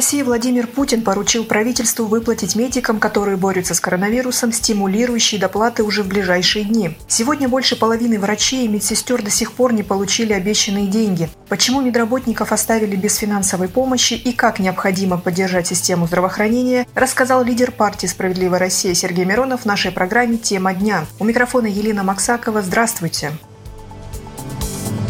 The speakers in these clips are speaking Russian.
России Владимир Путин поручил правительству выплатить медикам, которые борются с коронавирусом, стимулирующие доплаты уже в ближайшие дни. Сегодня больше половины врачей и медсестер до сих пор не получили обещанные деньги. Почему медработников оставили без финансовой помощи и как необходимо поддержать систему здравоохранения, рассказал лидер партии «Справедливая Россия» Сергей Миронов в нашей программе «Тема дня». У микрофона Елена Максакова. Здравствуйте.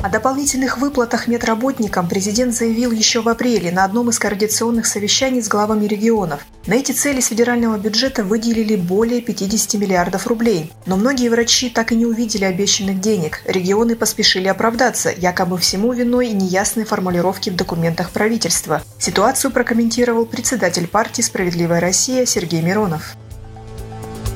О дополнительных выплатах медработникам президент заявил еще в апреле на одном из координационных совещаний с главами регионов. На эти цели с федерального бюджета выделили более 50 миллиардов рублей. Но многие врачи так и не увидели обещанных денег. Регионы поспешили оправдаться, якобы всему виной неясные формулировки в документах правительства. Ситуацию прокомментировал председатель партии «Справедливая Россия» Сергей Миронов.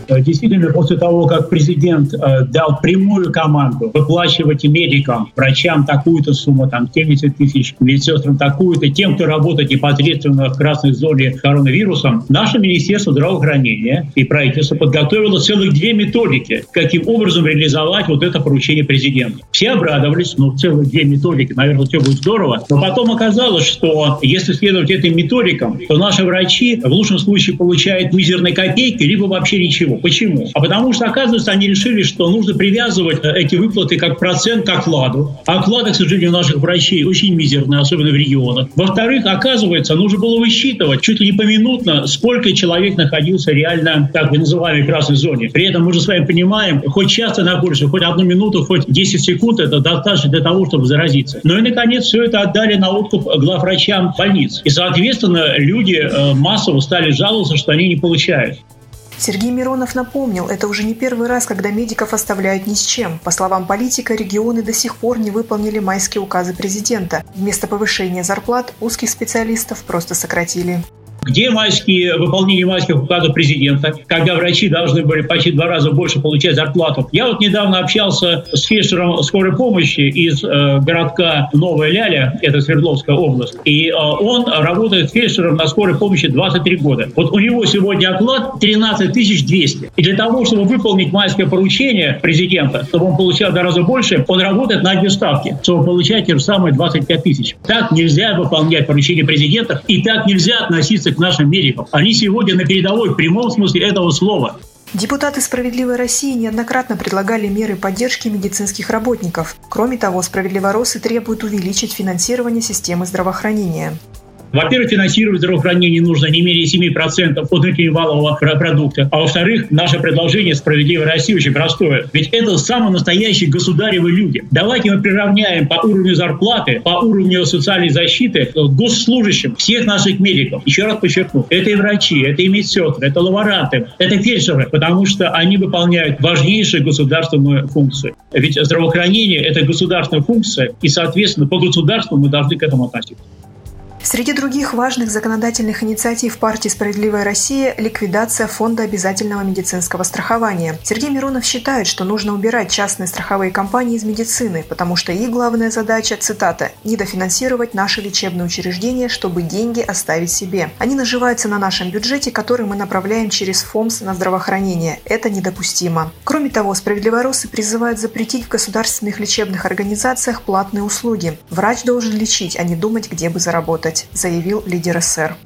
Э, действительно, после того, как президент э, дал прямую команду выплачивать медикам, врачам такую-то сумму, там 70 тысяч, медсестрам такую-то, тем, кто работает непосредственно в красной зоне коронавирусом, наше Министерство здравоохранения и правительство подготовило целых две методики, каким образом реализовать вот это поручение президента. Все обрадовались, ну, целых две методики, наверное, все будет здорово. Но потом оказалось, что если следовать этим методикам, то наши врачи в лучшем случае получают мизерные копейки, либо вообще ничего. Почему? А потому что, оказывается, они решили, что нужно привязывать э, эти выплаты как процент к окладу. А оклады, к сожалению, наших врачей очень мизерные, особенно в регионах. Во-вторых, оказывается, нужно было высчитывать чуть ли не поминутно, сколько человек находился реально, так в называемой красной зоне. При этом мы же с вами понимаем, хоть часто находишься, хоть одну минуту, хоть 10 секунд, это достаточно для того, чтобы заразиться. Ну и, наконец, все это отдали на откуп главврачам больниц. И, соответственно, люди э, массово стали жаловаться, что они не получают. Сергей Миронов напомнил, это уже не первый раз, когда медиков оставляют ни с чем. По словам политика, регионы до сих пор не выполнили майские указы президента. Вместо повышения зарплат узких специалистов просто сократили. Где майские, выполнение майских указов президента, когда врачи должны были почти два раза больше получать зарплату? Я вот недавно общался с фельдшером скорой помощи из э, городка Новая Ляля, это Свердловская область, и э, он работает фельдшером на скорой помощи 23 года. Вот у него сегодня оклад 13 200. И для того, чтобы выполнить майское поручение президента, чтобы он получал гораздо больше, он работает на одни ставки, чтобы получать те же самые 25 тысяч. Так нельзя выполнять поручение президента, и так нельзя относиться к нашим медикам. Они сегодня на передовой в прямом смысле этого слова. Депутаты «Справедливой России» неоднократно предлагали меры поддержки медицинских работников. Кроме того, «Справедливоросы» требуют увеличить финансирование системы здравоохранения. Во-первых, финансировать здравоохранение нужно не менее 7% от внутреннего валового продукта. А во-вторых, наше предложение «Справедливой России» очень простое. Ведь это самые настоящие государевы люди. Давайте мы приравняем по уровню зарплаты, по уровню социальной защиты госслужащим всех наших медиков. Еще раз подчеркну, это и врачи, это и медсестры, это лаборанты, это фельдшеры, потому что они выполняют важнейшую государственную функцию. Ведь здравоохранение – это государственная функция, и, соответственно, по государству мы должны к этому относиться. Среди других важных законодательных инициатив партии «Справедливая Россия» – ликвидация фонда обязательного медицинского страхования. Сергей Миронов считает, что нужно убирать частные страховые компании из медицины, потому что их главная задача, цитата, «недофинансировать наши лечебные учреждения, чтобы деньги оставить себе. Они наживаются на нашем бюджете, который мы направляем через ФОМС на здравоохранение. Это недопустимо». Кроме того, «Справедливоросы» призывают запретить в государственных лечебных организациях платные услуги. Врач должен лечить, а не думать, где бы заработать заявил лидер СССР.